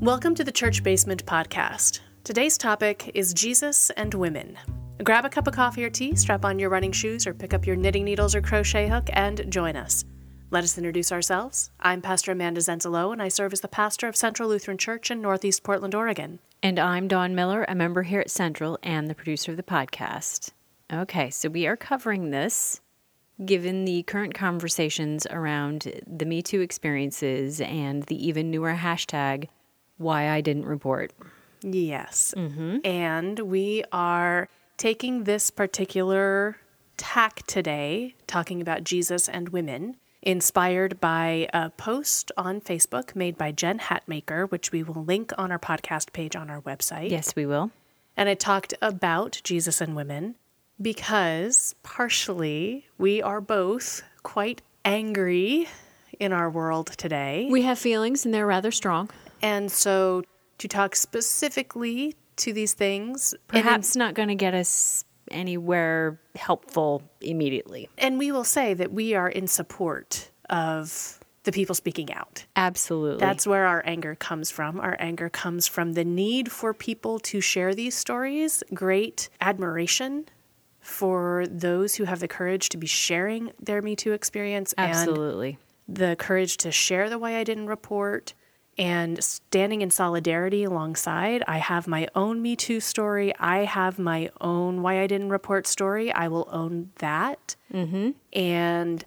Welcome to the Church Basement Podcast. Today's topic is Jesus and women. Grab a cup of coffee or tea, strap on your running shoes, or pick up your knitting needles or crochet hook and join us. Let us introduce ourselves. I'm Pastor Amanda Zenzalo, and I serve as the pastor of Central Lutheran Church in Northeast Portland, Oregon. And I'm Dawn Miller, a member here at Central and the producer of the podcast. Okay, so we are covering this given the current conversations around the Me Too experiences and the even newer hashtag, why I didn't report. Yes. Mm-hmm. And we are taking this particular tack today, talking about Jesus and women, inspired by a post on Facebook made by Jen Hatmaker, which we will link on our podcast page on our website. Yes, we will. And it talked about Jesus and women because partially we are both quite angry in our world today. We have feelings and they're rather strong. And so to talk specifically to these things, in- Perhaps not going to get us anywhere helpful immediately. and we will say that we are in support of the people speaking out. Absolutely. That's where our anger comes from. Our anger comes from the need for people to share these stories, great admiration for those who have the courage to be sharing their Me Too experience and absolutely. the courage to share the way I didn't report and standing in solidarity alongside. I have my own Me Too story. I have my own why I didn't report story. I will own that. Mm-hmm. And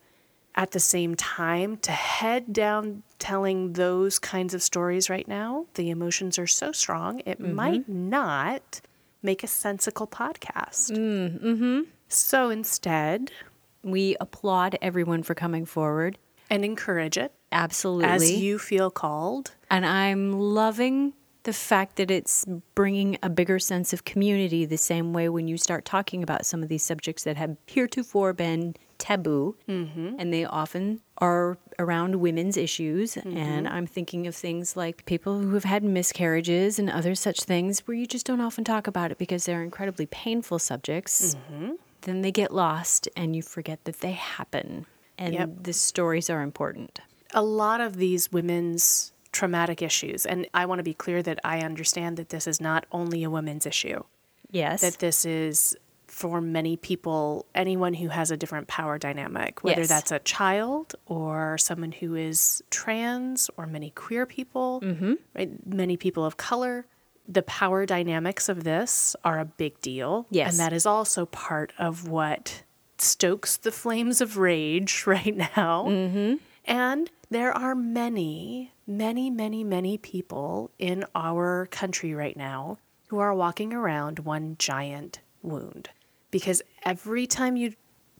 at the same time, to head down telling those kinds of stories right now, the emotions are so strong, it might not make a sensical podcast. Mm-hmm. So instead, We applaud everyone for coming forward. and encourage it Absolutely. as you feel called. And I'm loving the fact that it's bringing a bigger sense of community the same way when you start talking about some of these subjects that have heretofore been taboo. Mm-hmm. And they often are around women's issues. And I'm thinking of things like people who have had miscarriages and other such things where you just don't often talk about it because they're incredibly painful subjects. Then they get lost and you forget that they happen. And Yep. the stories are important. A lot of these women's traumatic issues, and I want to be clear that I understand that this is not only a women's issue, Yes. that this is for many people, anyone who has a different power dynamic, whether Yes. that's a child or someone who is trans or many queer people, Mm-hmm. right? Many people of color. The power dynamics of this are a big deal. Yes. And that is also part of what stokes the flames of rage right now. Mm-hmm. And there are many, many, many, many people in our country right now who are walking around one giant wound. Because every time you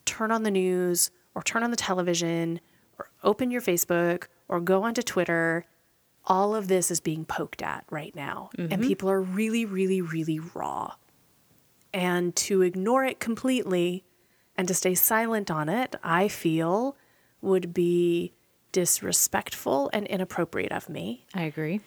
turn on the news or turn on the television or open your Facebook or go onto Twitter, all of this is being poked at right now. And mm-hmm. people are really, really, really raw. And to ignore it completely and to stay silent on it, I feel would be disrespectful and inappropriate of me. I agree.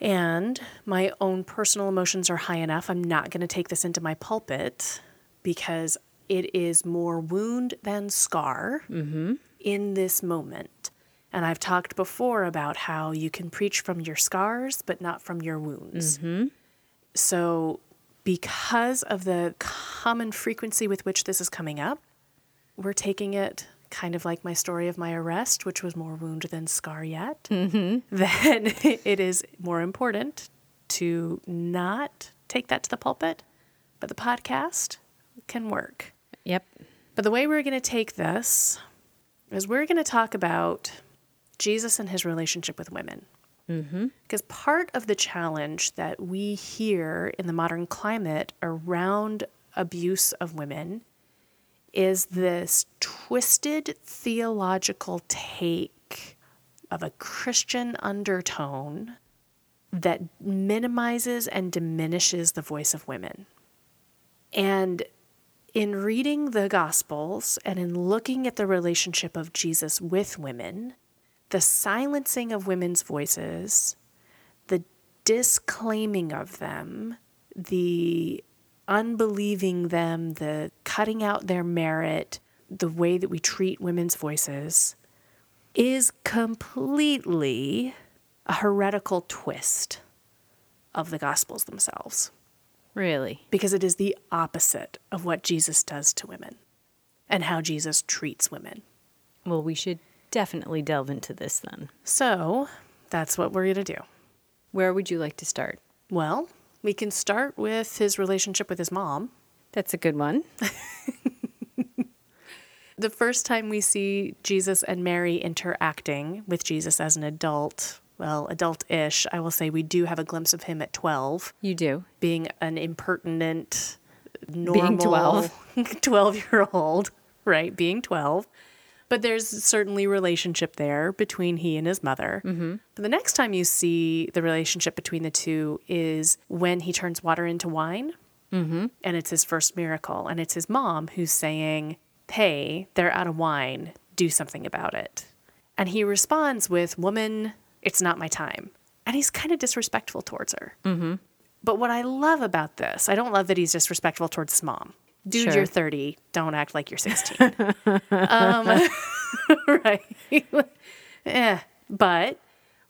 And my own personal emotions are high enough. I'm not going to take this into my pulpit because it is more wound than scar mm-hmm. in this moment. And I've talked before about how you can preach from your scars, but not from your wounds. Mm-hmm. So, because of the common frequency with which this is coming up, we're taking it kind of like my story of my arrest, which was more wound than scar yet. Mm-hmm. Then it is more important to not take that to the pulpit, but the podcast can work. Yep. But the way we're going to take this is we're going to talk about Jesus and his relationship with women. Mm-hmm. Because part of the challenge that we hear in the modern climate around abuse of women is this twisted theological take of a Christian undertone that minimizes and diminishes the voice of women. And in reading the Gospels and in looking at the relationship of Jesus with women, the silencing of women's voices, the disclaiming of them, the unbelieving them, the cutting out their merit, the way that we treat women's voices is completely a heretical twist of the Gospels themselves Really? because it is the opposite of what Jesus does to women and how Jesus treats women. Well, we should definitely delve into this then. So that's what we're going to do. Where would you like to start? Well, we can start with his relationship with his mom. That's a good one. The first time we see Jesus and Mary interacting with Jesus as an adult, well, adult ish, I will say we do have a glimpse of him at 12 You do. being an impertinent, normal 12. 12 year old, right? Being 12. But there's certainly relationship there between he and his mother. Mm-hmm. But the next time you see the relationship between the two is when he turns water into wine. Mm-hmm. And it's his first miracle. And it's his mom who's saying, Hey, they're out of wine. Do something about it. And he responds with, Woman, it's not my time. And he's kind of disrespectful towards her. But what I love about this, I don't love that he's disrespectful towards his mom. Dude, Sure. you're 30. Don't act like you're 16. um, right. yeah. But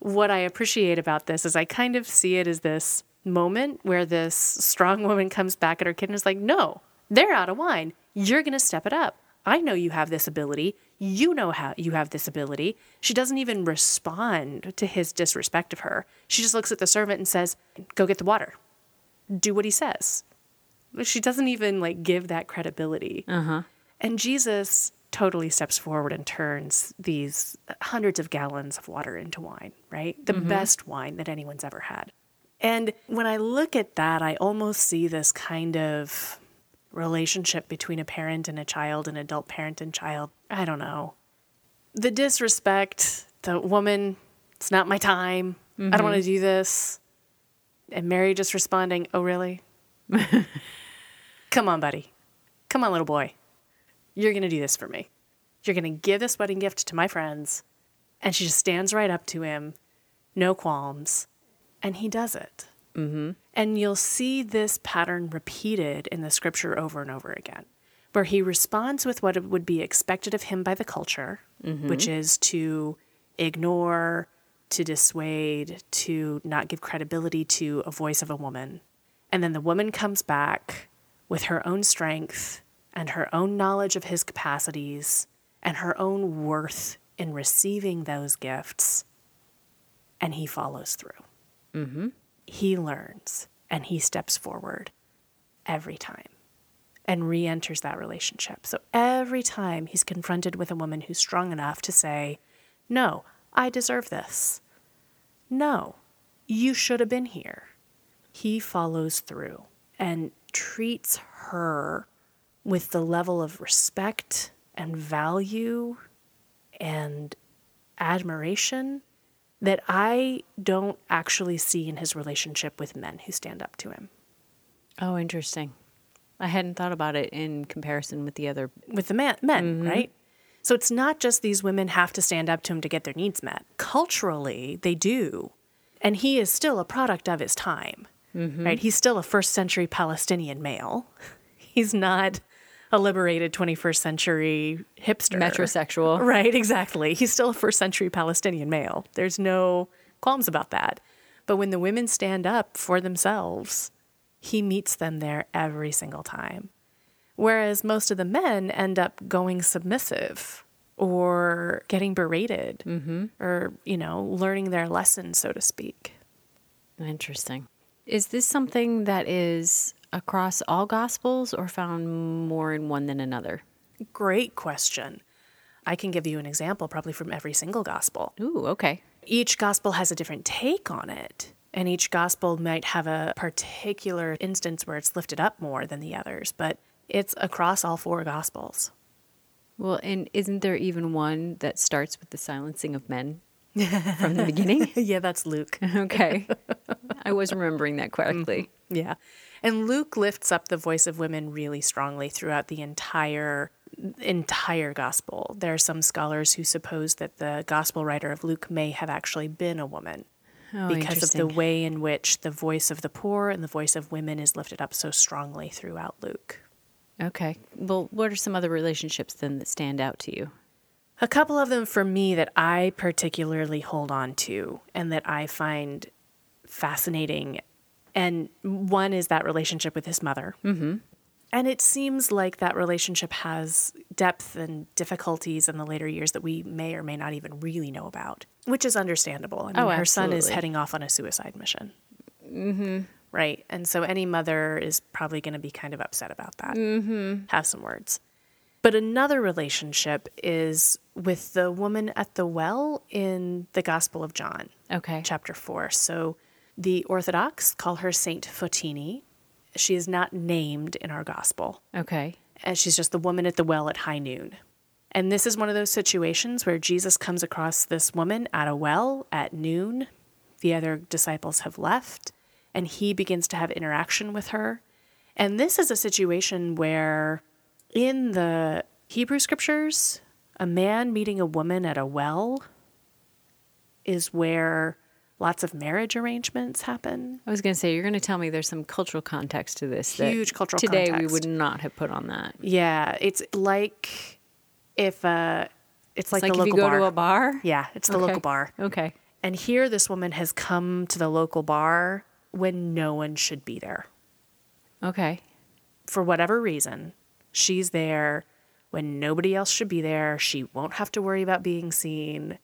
what I appreciate about this is I kind of see it as this moment where this strong woman comes back at her kid and is like, no, they're out of wine. You're going to step it up. I know you have this ability. You know how you have this ability. She doesn't even respond to his disrespect of her. She just looks at the servant and says, go get the water. Do what he says. She doesn't even like give that credibility. Uh-huh. And Jesus totally steps forward and turns these hundreds of gallons of water into wine, right? The best wine that anyone's ever had. And when I look at that, I almost see this kind of relationship between a parent and a child, an adult parent and child. I don't know. The disrespect, the woman, it's not my time. I don't want to do this. And Mary just responding, Oh, really? Come on, buddy. Come on, little boy. You're going to do this for me. You're going to give this wedding gift to my friends. And she just stands right up to him, no qualms. And he does it. Mm-hmm. And you'll see this pattern repeated in the scripture over and over again, where he responds with what would be expected of him by the culture, which is to ignore, to dissuade, to not give credibility to a voice of a woman. And then the woman comes back with her own strength and her own knowledge of his capacities and her own worth in receiving those gifts. And he follows through. Mm-hmm. He learns and he steps forward every time and re enters that relationship. So every time he's confronted with a woman who's strong enough to say, No, I deserve this. No, you should have been here. He follows through and treats her with the level of respect and value and admiration that I don't actually see in his relationship with men who stand up to him. Oh, interesting. I hadn't thought about it in comparison with the other. with the man, men, mm-hmm. right? So it's not just these women have to stand up to him to get their needs met. Culturally, they do. And he is still a product of his time, Mm-hmm. right? He's still a first century Palestinian male. He's not a liberated 21st century hipster. Metrosexual. Right, exactly. He's still a first century Palestinian male. There's no qualms about that. But when the women stand up for themselves, he meets them there every single time. Whereas most of the men end up going submissive or getting berated mm-hmm. or, you know, learning their lesson, so to speak. Interesting. Is this something that is across all gospels or found more in one than another? Great question. I can give you an example probably from every single gospel. Ooh, okay. each gospel has a different take on it. And each gospel might have a particular instance where it's lifted up more than the others, but it's across all four gospels. Well, and isn't there even one that starts with the silencing of men from the beginning? yeah, that's Luke. okay. I was remembering that correctly. Mm-hmm. Yeah. And Luke lifts up the voice of women really strongly throughout the entire entire gospel. There are some scholars who suppose that the gospel writer of Luke may have actually been a woman. Oh, because of the way in which the voice of the poor and the voice of women is lifted up so strongly throughout Luke. Okay. Well, what are some other relationships then that stand out to you? A couple of them for me that I particularly hold on to and that I find fascinating And one is that relationship with his mother. Mm-hmm. And it seems like that relationship has depth and difficulties in the later years that we may or may not even really know about, which is understandable. I mean, Oh, her son is heading off on a suicide mission. Mm-hmm. Right. And so any mother is probably going to be kind of upset about that. Mm-hmm. Have some words. But another relationship is with the woman at the well in the Gospel of John Okay. chapter 4. So the Orthodox call her Saint Fotini. She is not named in our gospel, Okay. and she's just the woman at the well at high noon. And this is one of those situations where Jesus comes across this woman at a well at noon. The other disciples have left, and he begins to have interaction with her. And this is a situation where, in the Hebrew scriptures, a man meeting a woman at a well is where lots of marriage arrangements happen. I was going to say, you're going to tell me there's some cultural context to this. that Huge cultural context. Today, we would not have put on that. Yeah, it's like if uh it's like, It's like the if you go bar. to a bar. Yeah, it's the Okay. local bar. Okay. And here this woman has come to the local bar when no one should be there. Okay. For whatever reason, she's there when nobody else should be there. She won't have to worry about being seen.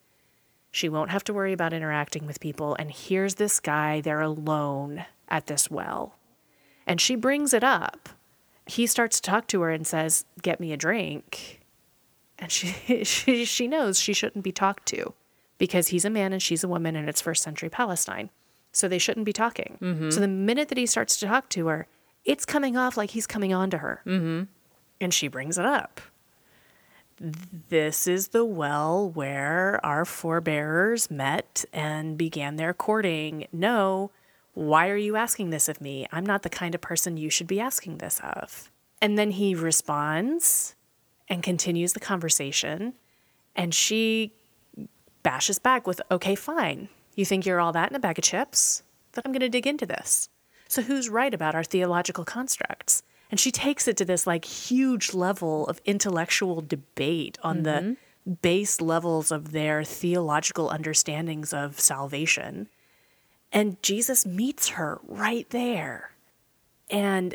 She won't have to worry about interacting with people. And here's this guy, they're alone at this well. And she brings it up. He starts to talk to her and says, Get me a drink. And she, she, she knows she shouldn't be talked to because he's a man and she's a woman and it's first century Palestine. So they shouldn't be talking. So the minute that he starts to talk to her, it's coming off like he's coming on to her. Mm-hmm. And she brings it up. This is the well where our forebearers met and began their courting. No, why are you asking this of me? I'm not the kind of person you should be asking this of. And then he responds and continues the conversation. And she bashes back with, okay, fine. You think you're all that in a bag of chips? Then I'm going to dig into this. So, who's right about our theological constructs? And she takes it to this like huge level of intellectual debate on the mm-hmm. base levels of their theological understandings of salvation. And Jesus meets her right there and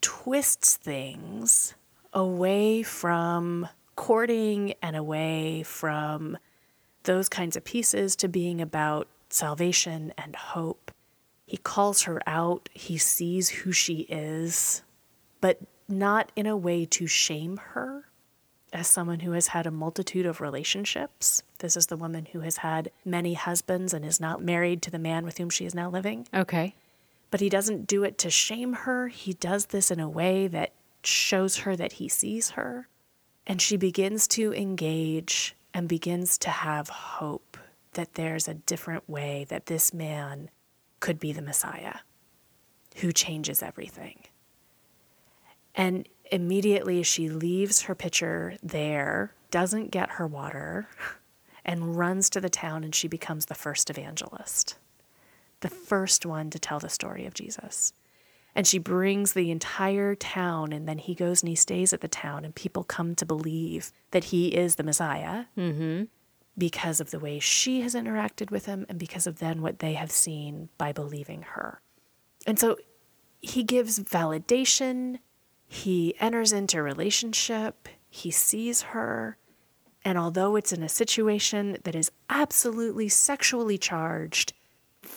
twists things away from courting and away from those kinds of pieces to being about salvation and hope. He calls her out, he sees who she is, but not in a way to shame her as someone who has had a multitude of relationships. This is the woman who has had many husbands and is not married to the man with whom she is now living. Okay. But he doesn't do it to shame her. He does this in a way that shows her that he sees her. And she begins to engage and begins to have hope that there's a different way that this man could be the Messiah who changes everything. And immediately she leaves her pitcher there, doesn't get her water, and runs to the town, and she becomes the first evangelist the first one to tell the story of Jesus. And she brings the entire town, and then he goes and he stays at the town, and people come to believe that he is the Messiah mm-hmm. because of the way she has interacted with him and because of then what they have seen by believing her. And so he gives validation, he enters into a relationship, he sees her, and although it's in a situation that is absolutely sexually charged,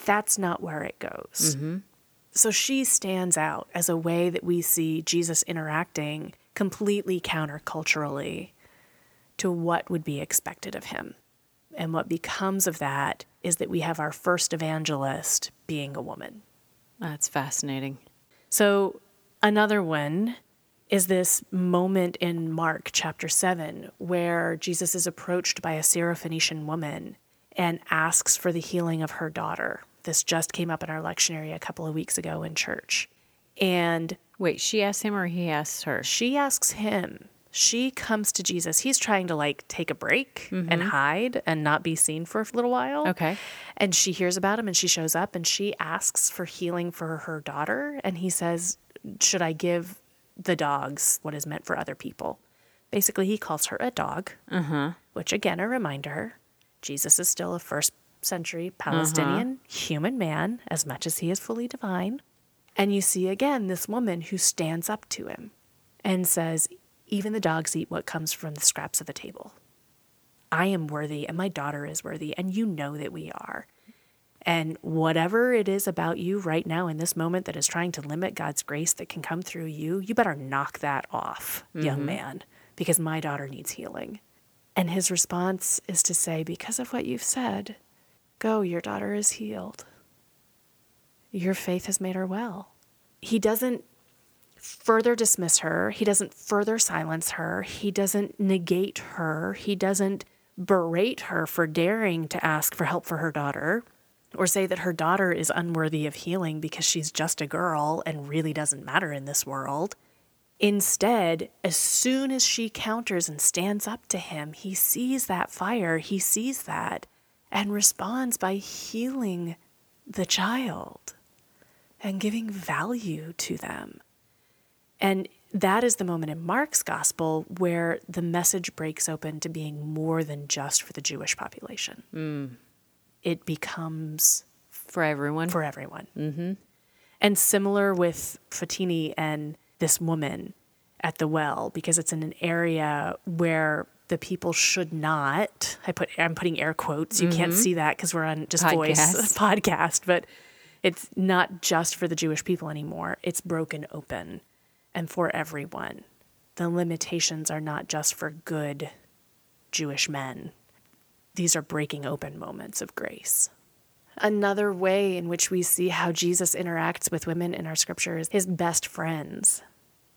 that's not where it goes. Mm-hmm. So she stands out as a way that we see Jesus interacting completely counterculturally to what would be expected of him. And what becomes of that is that we have our first evangelist being a woman. That's fascinating. So, another one is this moment in Mark chapter 7 where Jesus is approached by a Syrophoenician woman and asks for the healing of her daughter. This just came up in our lectionary a couple of weeks ago in church. And Wait, she asks him or he asks her? she asks him, she comes to Jesus. He's trying to like take a break and mm-hmm. hide and not be seen for a little while. Okay. And she hears about him and she shows up and she asks for healing for her daughter. And he says, Should I give the dogs what is meant for other people? Basically, he calls her a dog, mm-hmm. which again, a reminder Jesus is still a first century Palestinian mm-hmm. human man as much as he is fully divine. And you see again this woman who stands up to him and says, Even the dogs eat what comes from the scraps of the table. I am worthy and my daughter is worthy, and you know that we are. And whatever it is about you right now in this moment that is trying to limit God's grace that can come through you, you better knock that off, young mm-hmm. man, because my daughter needs healing. And his response is to say, Because of what you've said, go, your daughter is healed. Your faith has made her well. He doesn't further dismiss her, he doesn't further silence her, he doesn't negate her, he doesn't berate her for daring to ask for help for her daughter or say that her daughter is unworthy of healing because she's just a girl and really doesn't matter in this world. Instead, as soon as she counters and stands up to him, he sees that fire, he sees that, and responds by healing the child and giving value to them. And that is the moment in Mark's gospel where the message breaks open to being more than just for the Jewish population. Mm. It becomes For everyone. for everyone. Mm-hmm. And similar with Fotini and this woman at the well, because it's in an area where the people should not. I put I'm putting air quotes. You can't see that because we're on just voice Podcast. podcast, but it's not just for the Jewish people anymore. It's broken open and for everyone. The limitations are not just for good Jewish men. These are breaking open moments of grace. Another way in which we see how Jesus interacts with women in our scripture is his best friends.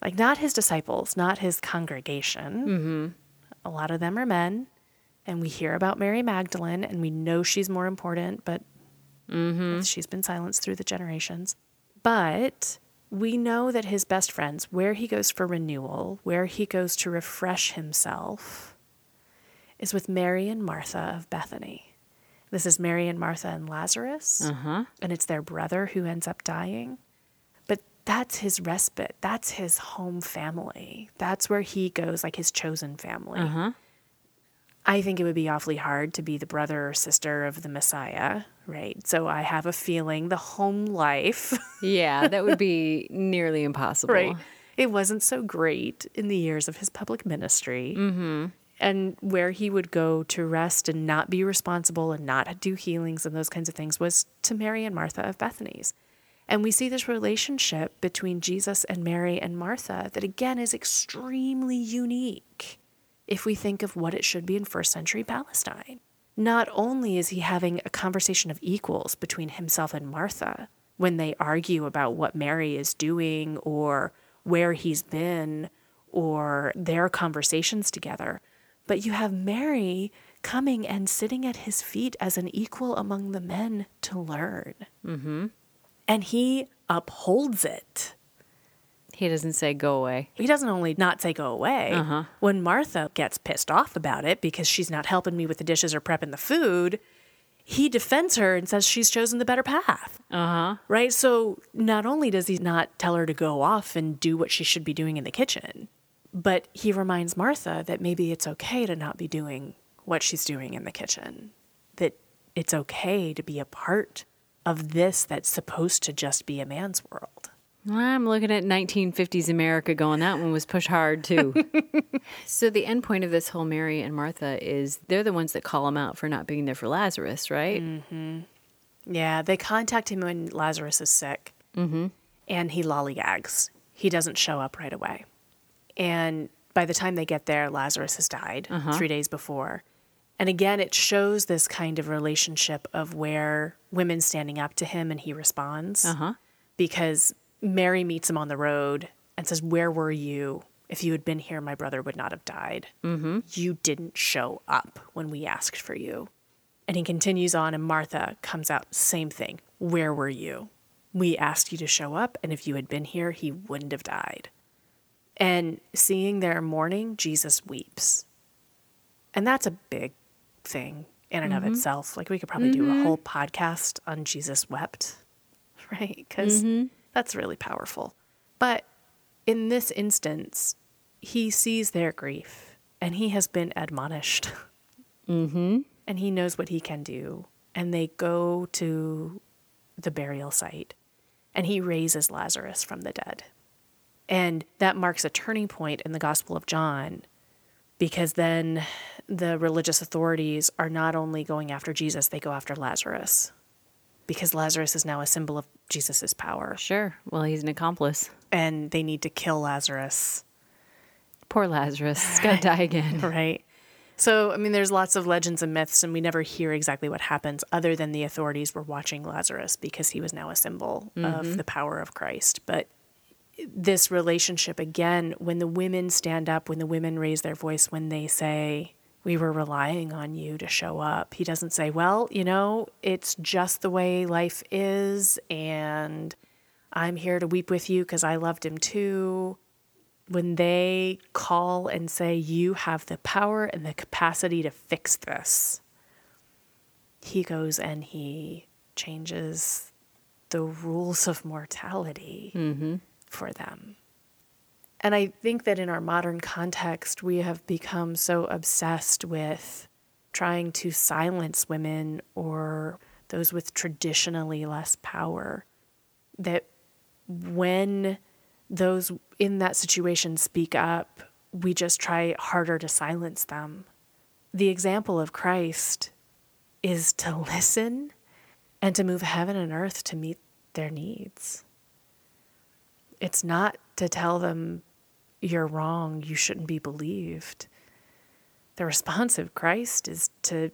Like, not his disciples, not his congregation. Mm-hmm. A lot of them are men. And we hear about Mary Magdalene and we know she's more important, but mm-hmm. she's been silenced through the generations. But we know that his best friends, where he goes for renewal, where he goes to refresh himself, is with Mary and Martha of Bethany. This is Mary and Martha and Lazarus, Uh-huh. and it's their brother who ends up dying. But that's his respite. That's his home family. That's where he goes, like his chosen family. Uh-huh. I think it would be awfully hard to be the brother or sister of the Messiah, right? So I have a feeling the home life, Yeah, that would be nearly impossible. right? It wasn't so great in the years of his public ministry. Mm-hmm. And where he would go to rest and not be responsible and not do healings and those kinds of things was to Mary and Martha of Bethany's. And we see this relationship between Jesus and Mary and Martha that again is extremely unique if we think of what it should be in first century Palestine. Not only is he having a conversation of equals between himself and Martha when they argue about what Mary is doing or where he's been or their conversations together, but you have Mary coming and sitting at his feet as an equal among the men to learn. Mm-hmm. And he upholds it. He doesn't say go away. He doesn't only not say go away. Uh-huh. When Martha gets pissed off about it because she's not helping me with the dishes or prepping the food, he defends her and says she's chosen the better path. Uh-huh. Right? So not only does he not tell her to go off and do what she should be doing in the kitchen, but he reminds Martha that maybe it's okay to not be doing what she's doing in the kitchen. That it's okay to be a part of this that's supposed to just be a man's world. I'm looking at 1950s America going, that one was push hard too. so, the end point of this whole Mary and Martha is they're the ones that call him out for not being there for Lazarus, right? Yeah, they contact him when Lazarus is sick, mm-hmm. and he lollygags. He doesn't show up right away. And by the time they get there, Lazarus has died three days before. And again, it shows this kind of relationship of where women standing up to him and he responds. Uh-huh. Because Mary meets him on the road and says, Where were you? If you had been here, my brother would not have died. Mm-hmm. You didn't show up when we asked for you. And he continues on, and Martha comes out, same thing. Where were you? We asked you to show up, and if you had been here, he wouldn't have died. And seeing their mourning, Jesus weeps. And that's a big thing in and of mm-hmm. itself. Like, we could probably do a mm-hmm. whole podcast on Jesus wept, right? Because mm-hmm. that's really powerful. But in this instance, he sees their grief and he has been admonished. Mm-hmm. and he knows what he can do and they go to the burial site and he raises Lazarus from the dead. And that marks a turning point in the Gospel of John because then the religious authorities are not only going after Jesus, they go after Lazarus because Lazarus is now a symbol of Jesus' power. Sure. Well, he's an accomplice. And they need to kill Lazarus. Poor Lazarus. He's got to die again. Right. So, I mean, there's lots of legends and myths, and we never hear exactly what happens other than the authorities were watching Lazarus because he was now a symbol mm-hmm. of the power of Christ. But this relationship, again, when the women stand up, when the women raise their voice, when they say, we were relying on you to show up. He doesn't say, well, you know, it's just the way life is, and I'm here to weep with you because I loved him too when they call and say, You have the power and the capacity to fix this, he goes and he changes the rules of mortality mm-hmm. For them. And I think that in our modern context, we have become so obsessed with trying to silence women or those with traditionally less power that when those in that situation speak up, we just try harder to silence them. The example of Christ is to listen and to move heaven and earth to meet their needs. It's not to tell them you're wrong, you shouldn't be believed. The response of Christ is to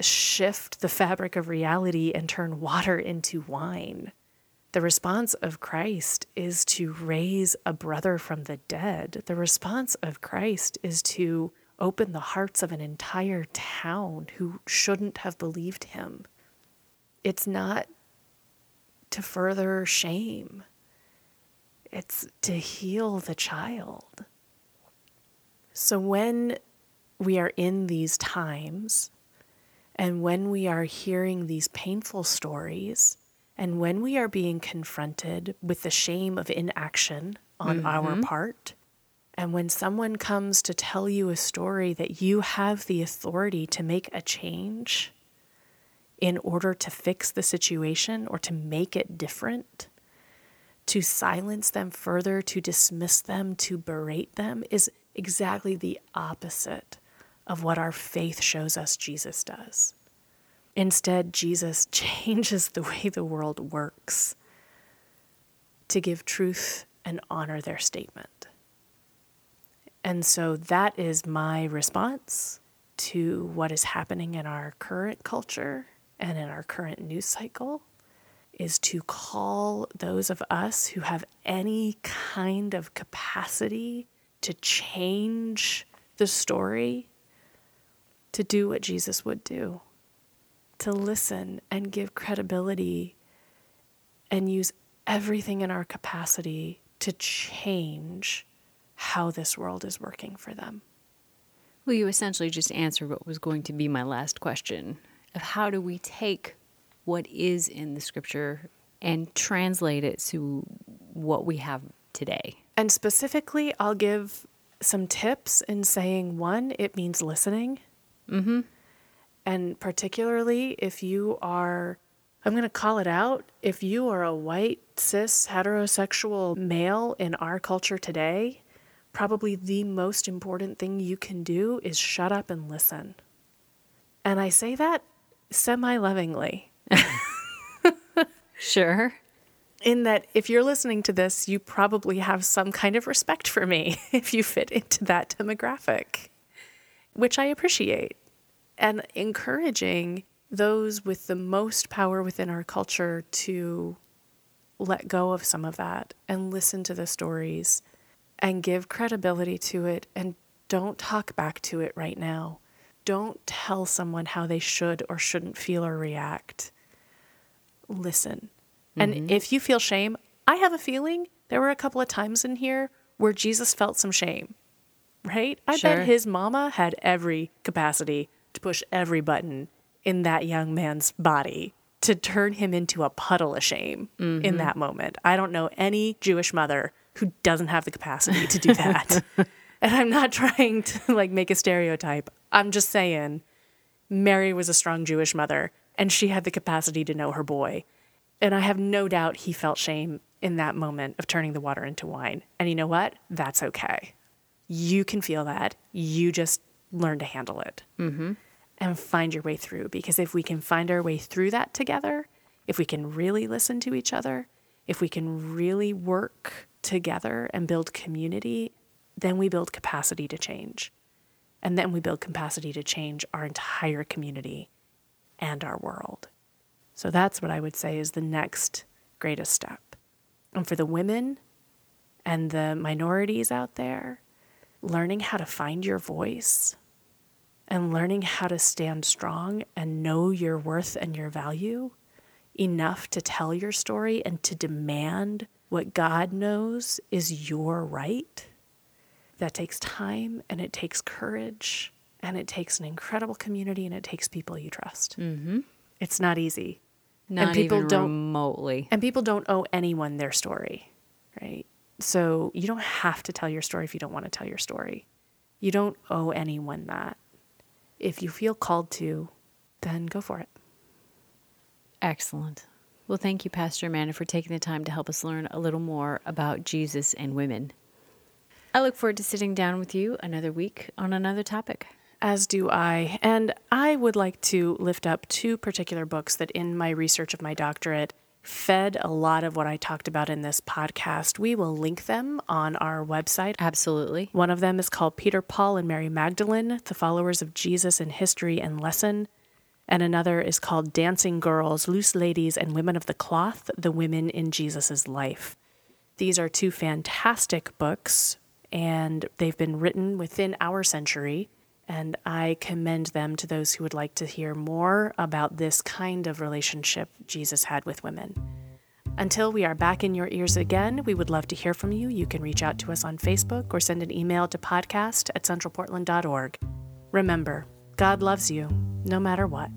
shift the fabric of reality and turn water into wine. The response of Christ is to raise a brother from the dead. The response of Christ is to open the hearts of an entire town who shouldn't have believed him. It's not to further shame, it's to heal the child. So when we are in these times and when we are hearing these painful stories, and when we are being confronted with the shame of inaction on mm-hmm. our part, and when someone comes to tell you a story that you have the authority to make a change in order to fix the situation or to make it different, to silence them further, to dismiss them, to berate them, is exactly the opposite of what our faith shows us Jesus does. Instead, Jesus changes the way the world works to give truth and honor their statement. And so that is my response to what is happening in our current culture and in our current news cycle is to call those of us who have any kind of capacity to change the story to do what Jesus would do to listen and give credibility and use everything in our capacity to change how this world is working for them. Well, you essentially just answered what was going to be my last question of how do we take what is in the scripture and translate it to what we have today? And specifically, I'll give some tips in saying one, it means listening. Mm-hmm. And particularly if you are, I'm going to call it out, if you are a white, cis, heterosexual male in our culture today, probably the most important thing you can do is shut up and listen. And I say that semi lovingly. sure. In that, if you're listening to this, you probably have some kind of respect for me if you fit into that demographic, which I appreciate and encouraging those with the most power within our culture to let go of some of that and listen to the stories and give credibility to it and don't talk back to it right now. Don't tell someone how they should or shouldn't feel or react. Listen. Mm-hmm. And if you feel shame, I have a feeling there were a couple of times in here where Jesus felt some shame, right? I sure. bet his mama had every capacity to push every button in that young man's body to turn him into a puddle of shame mm-hmm. in that moment. I don't know any Jewish mother who doesn't have the capacity to do that. and I'm not trying to like make a stereotype. I'm just saying Mary was a strong Jewish mother, and she had the capacity to know her boy. And I have no doubt he felt shame in that moment of turning the water into wine. And you know what? That's okay. You can feel that. You just learn to handle it mm-hmm. and find your way through. Because if we can find our way through that together, if we can really listen to each other, if we can really work together and build community, then we build capacity to change. And then we build capacity to change our entire community and our world. So that's what I would say is the next greatest step. And for the women and the minorities out there, learning how to find your voice and learning how to stand strong and know your worth and your value enough to tell your story and to demand what God knows is your right. That takes time and it takes courage and it takes an incredible community and it takes people you trust. Mm-hmm. It's not easy. Not and people even don't, remotely. And people don't owe anyone their story, right? So you don't have to tell your story if you don't want to tell your story. You don't owe anyone that. If you feel called to, then go for it. Excellent. Well, thank you, Pastor Amanda, for taking the time to help us learn a little more about Jesus and women. I look forward to sitting down with you another week on another topic. As do I. And I would like to lift up two particular books that, in my research of my doctorate, fed a lot of what I talked about in this podcast. We will link them on our website. Absolutely. One of them is called Peter, Paul, and Mary Magdalene, the followers of Jesus in history and legend. And another is called Dancing Girls, Loose Ladies, and Women of the Cloth, the Women in Jesus' Life. These are two fantastic books, and they've been written within our century. And I commend them to those who would like to hear more about this kind of relationship Jesus had with women. Until we are back in your ears again, we would love to hear from you. You can reach out to us on Facebook or send an email to podcast at centralportland.org. Remember, God loves you no matter what.